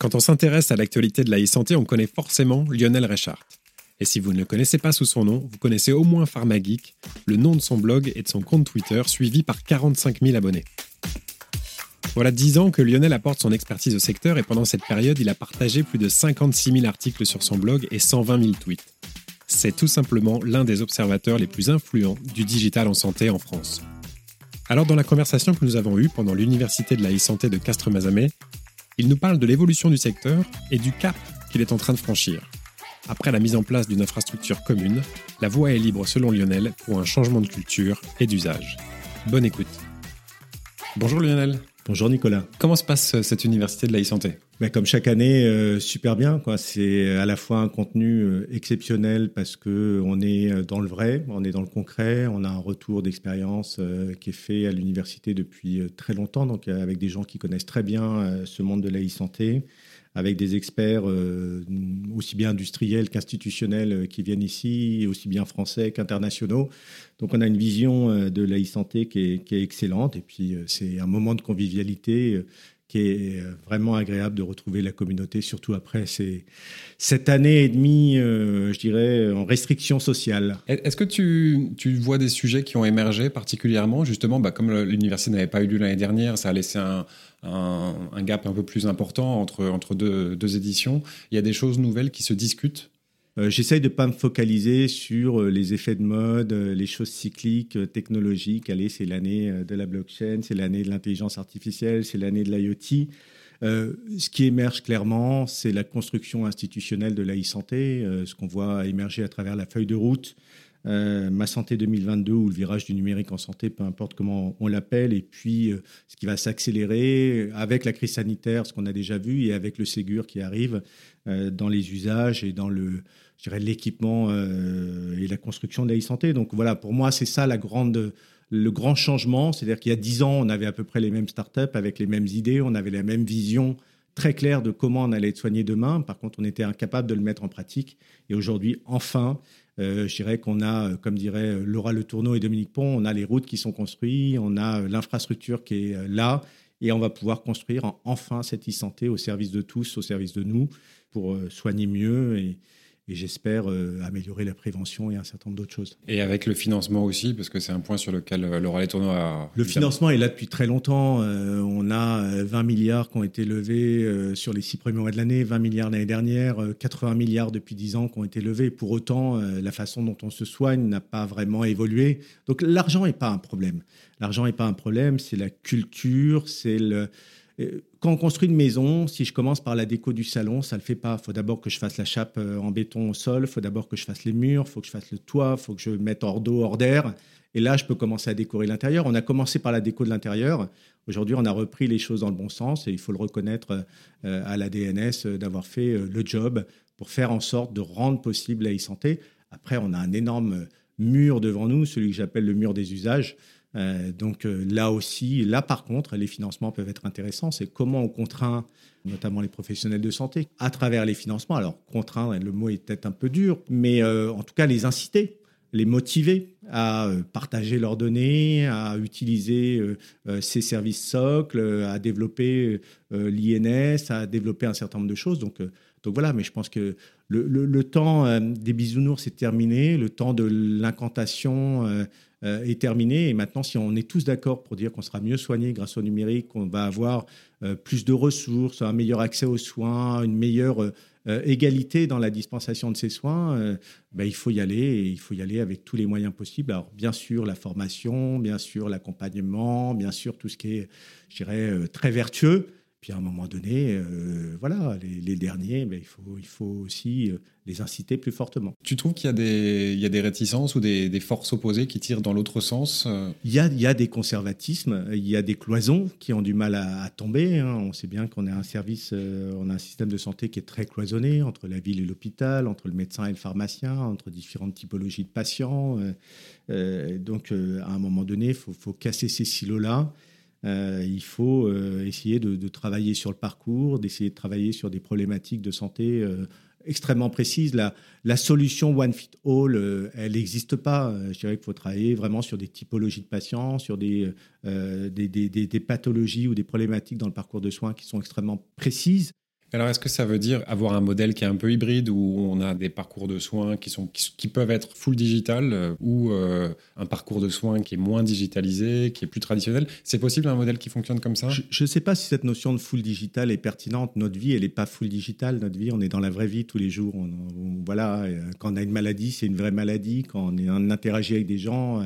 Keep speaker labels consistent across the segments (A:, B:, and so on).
A: Quand on s'intéresse à l'actualité de la e-santé, on connaît forcément Lionel Reichart. Et si vous ne le connaissez pas sous son nom, vous connaissez au moins PharmaGeek, le nom de son blog et de son compte Twitter, suivi par 45 000 abonnés. Voilà 10 ans que Lionel apporte son expertise au secteur et pendant cette période, il a partagé plus de 56 000 articles sur son blog et 120 000 tweets. C'est tout simplement l'un des observateurs les plus influents du digital en santé en France. Alors dans la conversation que nous avons eue pendant l'université de la e-santé de Castres-Mazamet, il nous parle de l'évolution du secteur et du cap qu'il est en train de franchir. Après la mise en place d'une infrastructure commune, la voie est libre selon Lionel pour un changement de culture et d'usage. Bonne écoute. Bonjour Lionel.
B: Bonjour Nicolas.
A: Comment se passe euh, cette université de la e-santé
B: ben, Comme chaque année, euh, super bien. C'est à la fois un contenu euh, exceptionnel parce que on est dans le vrai, on est dans le concret, on a un retour d'expérience qui est fait à l'université depuis très longtemps, donc avec des gens qui connaissent très bien ce monde de la e-santé avec des experts euh, aussi bien industriels qu'institutionnels euh, qui viennent ici, aussi bien français qu'internationaux. Donc on a une vision euh, de la e-santé qui est, excellente et puis c'est un moment de convivialité qui est vraiment agréable de retrouver la communauté, surtout après ces, cette année et demie, je dirais, en restriction sociale.
A: Est-ce que tu, tu, vois des sujets qui ont émergé particulièrement? Justement, bah, comme l'université n'avait pas eu lieu l'année dernière, ça a laissé un, un, gap un peu plus important entre, entre deux, deux, éditions. Il y a des choses nouvelles qui se discutent?
B: euh, J'essaye de ne pas me focaliser sur euh, les effets de mode, euh, les choses cycliques, technologiques. Allez, c'est l'année de la blockchain, c'est l'année de l'intelligence artificielle, c'est l'année de l'IoT. ce qui émerge clairement, c'est la construction institutionnelle de la santé ce qu'on voit émerger à travers la feuille de route, euh, ma santé 2022 ou le virage du numérique en santé, peu importe comment on l'appelle, et puis euh, ce qui va s'accélérer avec la crise sanitaire, ce qu'on a déjà vu, et avec le Ségur qui arrive euh, dans les usages et dans le, l'équipement et la construction de la e-santé. Donc voilà, pour moi, c'est ça la grande, le grand changement. C'est-à-dire qu'il y a dix ans, on avait à peu près les mêmes startups avec les mêmes idées, on avait la même vision très claire de comment on allait être soigné demain. Par contre, on était incapable de le mettre en pratique. Et aujourd'hui, enfin, je dirais qu'on a, euh, comme dirait euh, Laura Le Tourneau et Dominique Pont, on a les routes qui sont construites, on a l'infrastructure qui est là, et on va pouvoir construire enfin cette e-santé au service de tous, au service de nous, pour soigner mieux et, et j'espère euh, améliorer la prévention et un certain nombre d'autres choses.
A: Et avec le financement aussi, parce que c'est un point sur lequel euh, Laura Tourneau a...
B: Le financement est là depuis très longtemps. Euh, on a 20 milliards qui ont été levés sur les six premiers mois de l'année, 20 milliards l'année dernière, 80 milliards depuis 10 ans qui ont été levés. Pour autant, la façon dont on se soigne n'a pas vraiment évolué. Donc l'argent n'est pas un problème. L'argent n'est pas un problème, c'est la culture, c'est le quand on construit une maison, si je commence par la déco du salon, ça ne le fait pas. Il faut d'abord que je fasse la chape euh, en béton au sol, il faut d'abord que je fasse les murs, il faut que je fasse le toit, il faut que je mette hors d'eau, hors d'air. Et là, je peux commencer à décorer l'intérieur. On a commencé par la déco de l'intérieur. Aujourd'hui, on a repris les choses dans le bon sens et il faut le reconnaître euh, à la DNS euh, d'avoir fait le job pour faire en sorte de rendre possible la e-santé. Après, on a un énorme mur devant nous, celui que j'appelle le mur des usages. Euh, donc euh, là aussi, là par contre, les financements peuvent être intéressants. C'est comment on contraint notamment les professionnels de santé à travers les financements. Alors contraindre, le mot est peut-être un peu dur, mais euh, en tout cas les inciter, les motiver à partager leurs données, à utiliser ces services socles, à développer l'INS, à développer un certain nombre de choses. Donc donc voilà, mais je pense que le, le temps des bisounours est terminé, le temps de l'incantation est terminé. Et maintenant, si on est tous d'accord pour dire qu'on sera mieux soigné grâce au numérique, qu'on va avoir euh, plus de ressources, un meilleur accès aux soins, une meilleure euh, égalité dans la dispensation de ces soins, ben, il faut y aller et il faut y aller avec tous les moyens possibles. Alors, bien sûr, la formation, bien sûr, l'accompagnement, bien sûr, tout ce qui est, je dirais, très vertueux. Puis à un moment donné, euh, voilà, les, derniers, mais il, faut, il faut aussi euh, les inciter plus fortement.
A: Tu trouves qu'il y, a des, il y a des réticences ou des, forces opposées qui tirent dans l'autre sens
B: euh? Il y, a, il y a des conservatismes, il y a des cloisons qui ont du mal à, tomber. Hein. On sait bien qu'on a un service, on a un système de santé qui est très cloisonné entre la ville et l'hôpital, entre le médecin et le pharmacien, entre différentes typologies de patients. donc à un moment donné, il faut, faut casser ces silos-là. Euh, il faut euh, essayer de, travailler sur le parcours, d'essayer de travailler sur des problématiques de santé euh, extrêmement précises. La, solution one fit all, elle n'existe pas. Je dirais qu'il faut travailler vraiment sur des typologies de patients, sur des, pathologies ou des problématiques dans le parcours de soins qui sont extrêmement précises.
A: Alors, est-ce que ça veut dire avoir un modèle qui est un peu hybride où on a des parcours de soins qui, sont, qui, peuvent être full digital euh, ou euh, un parcours de soins qui est moins digitalisé, qui est plus traditionnel? C'est possible un modèle qui fonctionne comme ça?
B: Je ne sais pas si cette notion de full digital est pertinente. Notre vie, elle n'est pas full digital. Notre vie, on est dans la vraie vie tous les jours. voilà, euh, quand on a une maladie, c'est une vraie maladie. Quand on, interagit avec des gens,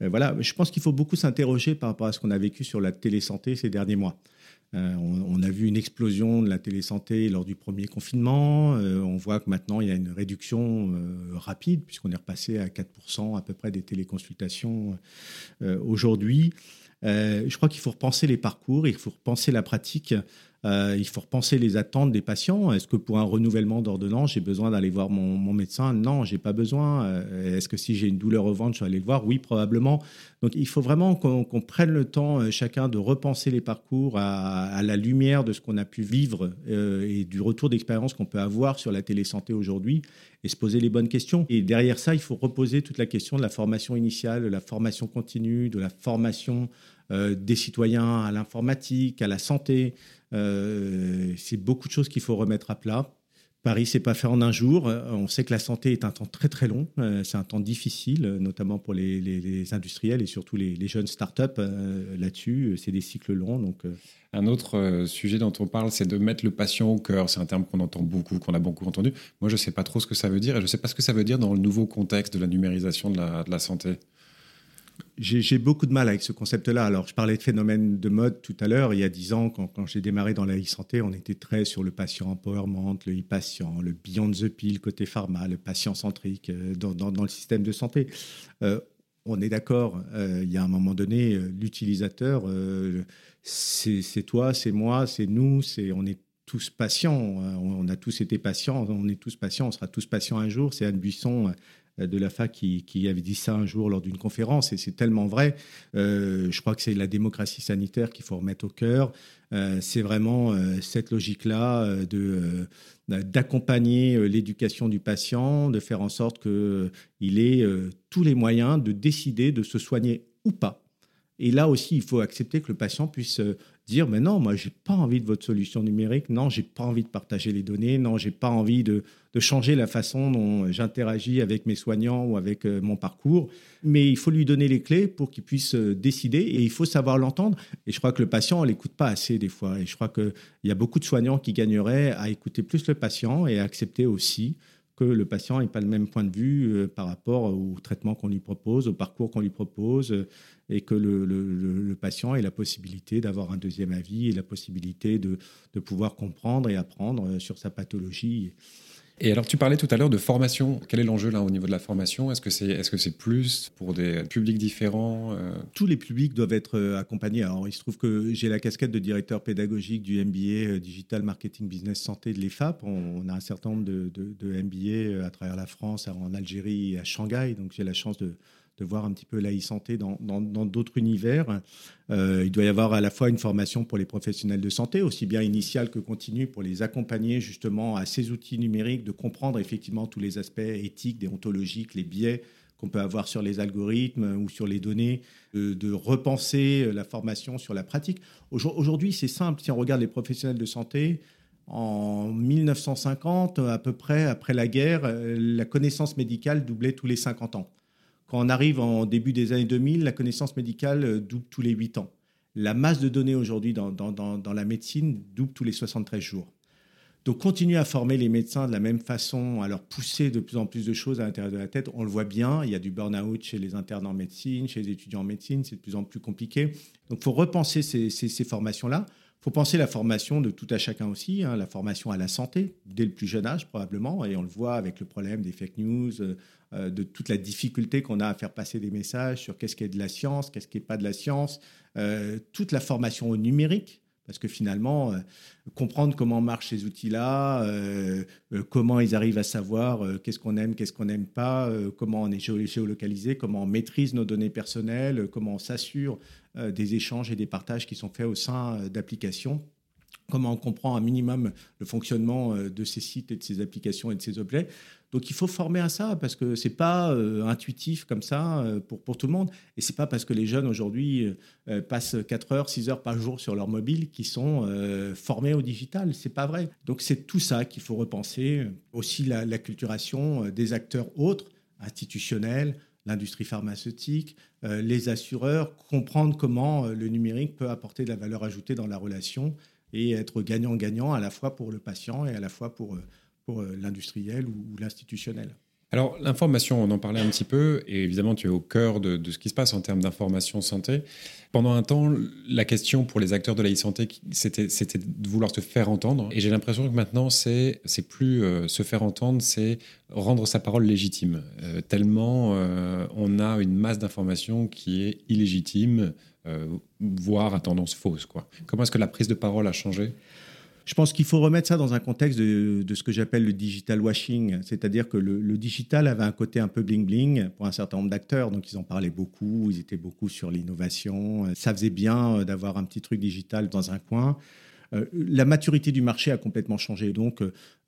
B: voilà. Je pense qu'il faut beaucoup s'interroger par rapport à ce qu'on a vécu sur la télésanté ces derniers mois. Euh, on, a vu une explosion de la télésanté lors du premier confinement. Euh, on voit que maintenant, il y a une réduction euh, rapide, puisqu'on est repassé à 4% à peu près des téléconsultations aujourd'hui. je crois qu'il faut repenser les parcours, il faut repenser la pratique. Euh, il faut repenser les attentes des patients. Est-ce que pour un renouvellement d'ordonnance, j'ai besoin d'aller voir mon, médecin? Non, j'ai pas besoin. Euh, est-ce que si j'ai une douleur au ventre, je vais aller le voir? Oui, probablement. Donc il faut vraiment qu'on prenne le temps, euh, chacun, de repenser les parcours à, la lumière de ce qu'on a pu vivre et du retour d'expérience qu'on peut avoir sur la télésanté aujourd'hui et se poser les bonnes questions. Et derrière ça, il faut reposer toute la question de la formation initiale, de la formation continue, de la formation des citoyens à l'informatique, à la santé, euh, c'est beaucoup de choses qu'il faut remettre à plat. Paris, c'est pas fait en un jour. On sait que la santé est un temps très très long. Euh, c'est un temps difficile, notamment pour les, industriels et surtout les, jeunes startups euh, là-dessus. C'est des cycles longs. Donc,
A: Un autre sujet dont on parle, c'est de mettre le patient au cœur. C'est un terme qu'on entend beaucoup, qu'on a beaucoup entendu. Moi, je ne sais pas trop ce que ça veut dire et je ne sais pas ce que ça veut dire dans le nouveau contexte de la numérisation de la santé.
B: J'ai beaucoup de mal avec ce concept-là. Alors, je parlais de phénomène de mode tout à l'heure. Il y a dix ans, quand, j'ai démarré dans la e-santé, on était très sur le patient empowerment, le e-patient, le beyond the pill côté pharma, le patient centrique euh, dans, le système de santé. Euh, on est d'accord, euh, il y a un moment donné, l'utilisateur, c'est toi, c'est moi, c'est nous, on est tous patients, on a tous été patients, on est tous patients, on sera tous patients un jour. C'est Anne Buisson de la fac qui, avait dit ça un jour lors d'une conférence, et c'est tellement vrai. Euh, je crois que c'est la démocratie sanitaire qu'il faut remettre au cœur. Euh, c'est vraiment cette logique-là de d'accompagner l'éducation du patient, de faire en sorte qu'il ait tous les moyens de décider de se soigner ou pas. Et là aussi, il faut accepter que le patient puisse dire mais non, moi j'ai pas envie de votre solution numérique, non, j'ai pas envie de partager les données, non, j'ai pas envie de, changer la façon dont j'interagis avec mes soignants ou avec euh, mon parcours. Mais il faut lui donner les clés pour qu'il puisse euh, décider et il faut savoir l'entendre. Et je crois que le patient, on l'écoute pas assez des fois. Et je crois qu'il y a beaucoup de soignants qui gagneraient à écouter plus le patient et à accepter aussi que le patient n'ait pas le même point de vue euh, par rapport au traitement qu'on lui propose, au parcours qu'on lui propose, euh, et que le, patient ait la possibilité d'avoir un deuxième avis et la possibilité de, de pouvoir comprendre et apprendre euh, sur sa pathologie.
A: Et alors, tu parlais tout à l'heure de formation. Quel est l'enjeu là au niveau de la formation? Est-ce que c'est est -ce c'est plus pour des publics différents
B: euh? Tous les publics doivent être euh, accompagnés. Alors, il se trouve que j'ai la casquette de directeur pédagogique du MBA euh, Digital Marketing Business Santé de l'EFAP. On, a un certain nombre de, de, MBA à travers la France, en Algérie à Shanghai. Donc, j'ai la chance de, de voir un petit peu la e-santé dans d'autres univers. Euh, il doit y avoir à la fois une formation pour les professionnels de santé, aussi bien initiale que continue, pour les accompagner justement à ces outils numériques, de comprendre effectivement tous les aspects éthiques, déontologiques, les biais qu'on peut avoir sur les algorithmes ou sur les données, de, repenser la formation sur la pratique. Aujourd'hui, c'est simple. Si on regarde les professionnels de santé, en 1950, à peu près après la guerre, euh, la connaissance médicale doublait tous les 50 ans. Quand on arrive en début des années 2000, la connaissance médicale euh, double tous les 8 ans. La masse de données aujourd'hui dans, la médecine double tous les 73 jours. Donc continuer à former les médecins de la même façon, à leur pousser de plus en plus de choses à l'intérieur de la tête, on le voit bien, il y a du burn-out chez les internes en médecine, chez les étudiants en médecine, c'est de plus en plus compliqué. Donc il faut repenser ces, formations-là. Faut penser la formation de tout à chacun aussi, hein, la formation à la santé, dès le plus jeune âge probablement, et on le voit avec le problème des fake news, euh, euh, de toute la difficulté qu'on a à faire passer des messages sur qu'est-ce qui est de la science, qu'est-ce qui n'est pas de la science, euh, toute la formation au numérique, parce que finalement, euh, comprendre comment marchent ces outils-là, comment ils arrivent à savoir qu'est-ce qu'on aime, qu'est-ce qu'on n'aime pas, comment on est géolocalisé, comment on maîtrise nos données personnelles, comment on s'assure des échanges et des partages qui sont faits au sein d'applications comment on comprend un minimum le fonctionnement euh, de ces sites et de ces applications et de ces objets. Donc il faut former à ça parce que c'est pas euh, intuitif comme ça euh, pour, pour tout le monde et c'est pas parce que les jeunes aujourd'hui passent 4 heures, 6 heures par jour sur leur mobile qui sont formés au digital, c'est pas vrai. Donc c'est tout ça qu'il faut repenser, aussi la, la culturation des acteurs autres, institutionnels, l'industrie pharmaceutique, les assureurs, comprendre comment le numérique peut apporter de la valeur ajoutée dans la relation et être gagnant-gagnant à la fois pour le patient et à la fois pour, euh, pour euh, l'industriel ou, l'institutionnel.
A: Alors, l'information, on en parlait un petit peu, et évidemment, tu es au cœur de, ce qui se passe en termes d'information santé. Pendant un temps, la question pour les acteurs de la e-santé, c'était, de vouloir se faire entendre. Et j'ai l'impression que maintenant, c'est, plus euh, se faire entendre, c'est rendre sa parole légitime. tellement on a une masse d'informations qui est illégitime, euh, voire à tendance fausse. Quoi. Comment est-ce que la prise de parole a changé?
B: Je pense qu'il faut remettre ça dans un contexte de, ce que j'appelle le digital washing, c'est-à-dire que le, digital avait un côté un peu bling-bling pour un certain nombre d'acteurs, donc ils en parlaient beaucoup, ils étaient beaucoup sur l'innovation, ça faisait bien euh, d'avoir un petit truc digital dans un coin. Euh, la maturité du marché a complètement changé, donc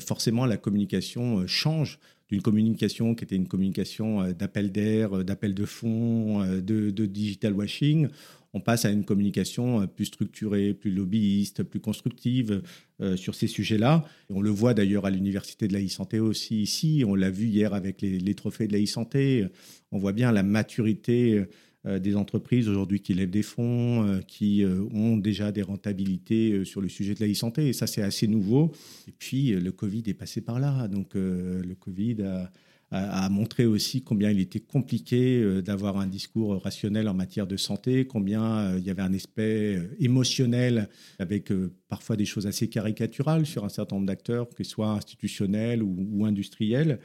B: forcément la communication change d'une communication qui était une communication d'appel d'air, d'appel de fond, de, digital washing on passe à une communication euh, plus structurée, plus lobbyiste, plus constructive euh, sur ces sujets-là. On le voit d'ailleurs à l'Université de la e-santé aussi ici. On l'a vu hier avec les, trophées de la e-santé. On voit bien la maturité euh, des entreprises aujourd'hui qui lèvent des fonds, qui ont déjà des rentabilités sur le sujet de la e-santé. Et ça, c'est assez nouveau. Et puis, le Covid est passé par là. Donc, le Covid a a, montré aussi combien il était compliqué euh, d'avoir un discours rationnel en matière de santé, combien euh, il y avait un aspect euh, émotionnel avec parfois des choses assez caricaturales sur un certain nombre d'acteurs, que ce soit institutionnels ou, industriels.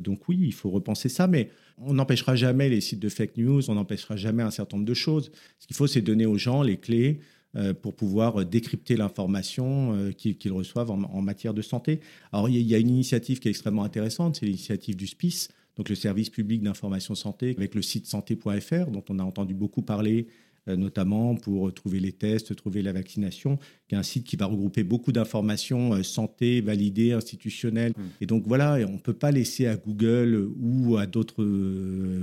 B: Donc oui, il faut repenser ça, mais on n'empêchera jamais les sites de fake news, on n'empêchera jamais un certain nombre de choses. Ce qu'il faut, c'est donner aux gens les clés pour pouvoir décrypter l'information euh, qu'ils reçoivent en, matière de santé. Alors, il y, a une initiative qui est extrêmement intéressante, c'est l'initiative du SPIS, donc le service public d'information santé, avec le site santé.fr, dont on a entendu beaucoup parler euh, notamment pour trouver les tests, trouver la vaccination, qui est un site qui va regrouper beaucoup d'informations santé, validées, institutionnelles. Mmh. Et donc voilà, on ne peut pas laisser à Google ou à d'autres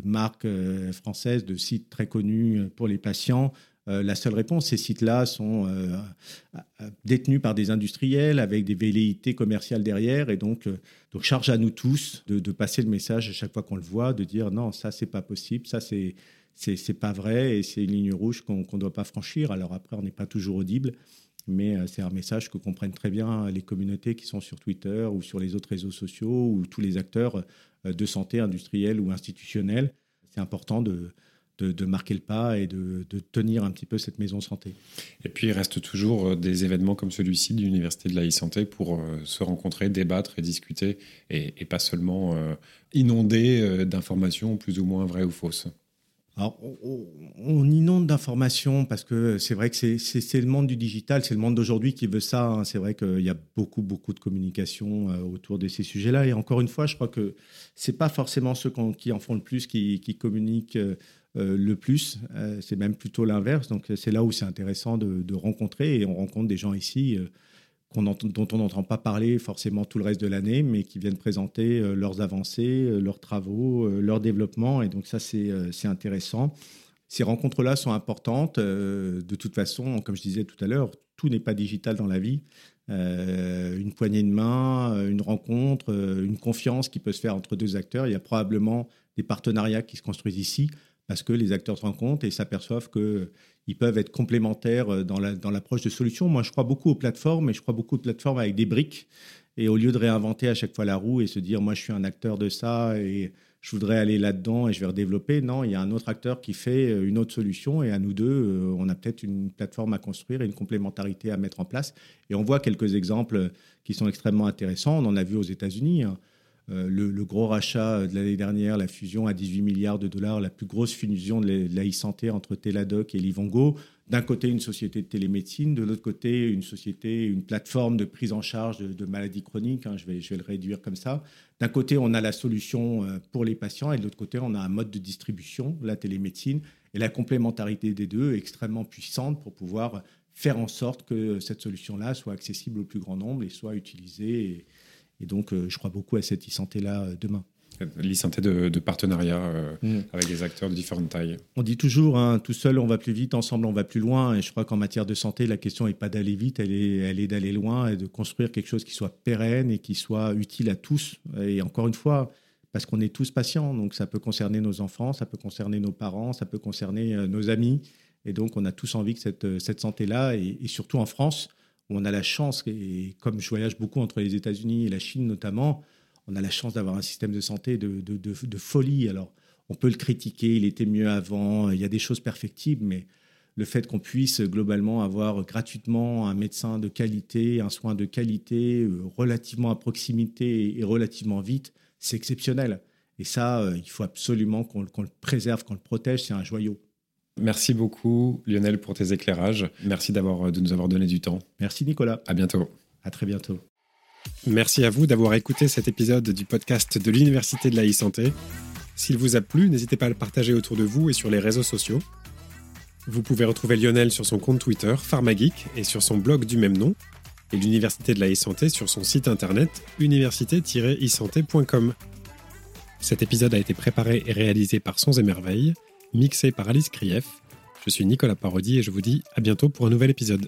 B: marques françaises de sites très connus pour les patients euh, la seule réponse, ces sites-là sont euh, euh, détenus par des industriels avec des velléités commerciales derrière, et donc, donc charge à nous tous de, passer le message à chaque fois qu'on le voit, de dire non, ça c'est pas possible, ça c'est c'est pas vrai, et c'est une ligne rouge qu'on ne doit pas franchir. Alors après, on n'est pas toujours audible, mais c'est un message que comprennent très bien les communautés qui sont sur Twitter ou sur les autres réseaux sociaux ou tous les acteurs de santé industriels ou institutionnels. C'est important de, de, marquer le pas et de, tenir un petit peu cette maison santé.
A: Et puis il reste toujours euh, des événements comme celui-ci de l'Université de la e-santé pour euh, se rencontrer, débattre et discuter et, pas seulement euh, inonder d'informations plus ou moins vraies ou fausses.
B: Alors, on, inonde d'informations parce que c'est vrai que c'est le monde du digital, c'est le monde d'aujourd'hui qui veut ça. Hein. C'est vrai qu'il y a beaucoup, beaucoup de communication autour de ces sujets-là. Et encore une fois, je crois que c'est pas forcément ceux qui en font le plus qui, qui communiquent le plus. Euh, c'est même plutôt l'inverse. Donc c'est là où c'est intéressant de, rencontrer et on rencontre des gens ici euh, dont on n'entend pas parler forcément tout le reste de l'année, mais qui viennent présenter leurs avancées, leurs travaux, leur développement. Et donc ça, c'est intéressant. Ces rencontres-là sont importantes. de toute façon, comme je disais tout à l'heure, tout n'est pas digital dans la vie. une poignée de main, une rencontre, une confiance qui peut se faire entre deux acteurs. Il y a probablement des partenariats qui se construisent ici parce que les acteurs se rendent compte et s'aperçoivent qu'ils peuvent être complémentaires euh, dans l'approche de solutions. Moi, je crois beaucoup aux plateformes et je crois beaucoup aux plateformes avec des briques. Et au lieu de réinventer à chaque fois la roue et se dire, moi, je suis un acteur de ça et je voudrais aller là-dedans et je vais redévelopper, non, il y a un autre acteur qui fait euh, une autre solution et à nous deux, euh, on a peut-être une plateforme à construire et une complémentarité à mettre en place. Et on voit quelques exemples qui sont extrêmement intéressants. On en a vu aux États-Unis. Hein. Euh, le, gros rachat de l'année dernière, la fusion à 18 milliards de dollars, la plus grosse fusion de la e-santé entre Teladoc et Livongo. D'un côté, une société de télémédecine, de l'autre côté, une société, une plateforme de prise en charge de, maladies chroniques. Hein, je, vais, je vais le réduire comme ça. D'un côté, on a la solution euh, pour les patients et de l'autre côté, on a un mode de distribution, la télémédecine. Et la complémentarité des deux est extrêmement puissante pour pouvoir faire en sorte que cette solution-là soit accessible au plus grand nombre et soit utilisée. Donc, euh, je crois beaucoup à cette e-santé-là euh, demain.
A: L'e-santé de, de, partenariat euh, mm. avec des acteurs de différentes tailles.
B: On dit toujours, hein, tout seul on va plus vite, ensemble on va plus loin. Et je crois qu'en matière de santé, la question n'est pas d'aller vite, elle est, elle est d'aller loin et de construire quelque chose qui soit pérenne et qui soit utile à tous. Et encore une fois, parce qu'on est tous patients, donc ça peut concerner nos enfants, ça peut concerner nos parents, ça peut concerner nos amis. Et donc, on a tous envie que cette, cette santé-là, et, surtout en France, où on a la chance, et comme je voyage beaucoup entre les États-Unis et la Chine notamment, on a la chance d'avoir un système de santé de, folie. Alors, on peut le critiquer, il était mieux avant, il y a des choses perfectibles, mais le fait qu'on puisse globalement avoir gratuitement un médecin de qualité, un soin de qualité, euh, relativement à proximité et relativement vite, c'est exceptionnel. Et ça, euh, il faut absolument qu'on le préserve, qu'on le protège, c'est un joyau.
A: Merci beaucoup, Lionel, pour tes éclairages. Merci d'avoir, de nous avoir donné du temps.
B: Merci, Nicolas.
A: À bientôt.
B: À très bientôt.
A: Merci à vous d'avoir écouté cet épisode du podcast de l'Université de la e-santé. S'il vous a plu, n'hésitez pas à le partager autour de vous et sur les réseaux sociaux. Vous pouvez retrouver Lionel sur son compte Twitter, PharmaGeek, et sur son blog du même nom, et l'Université de la e-santé sur son site internet université-e-santé.com. Cet épisode a été préparé et réalisé par Sons et Merveilles mixé par Alice Krief. Je suis Nicolas Parodi et je vous dis à bientôt pour un nouvel épisode.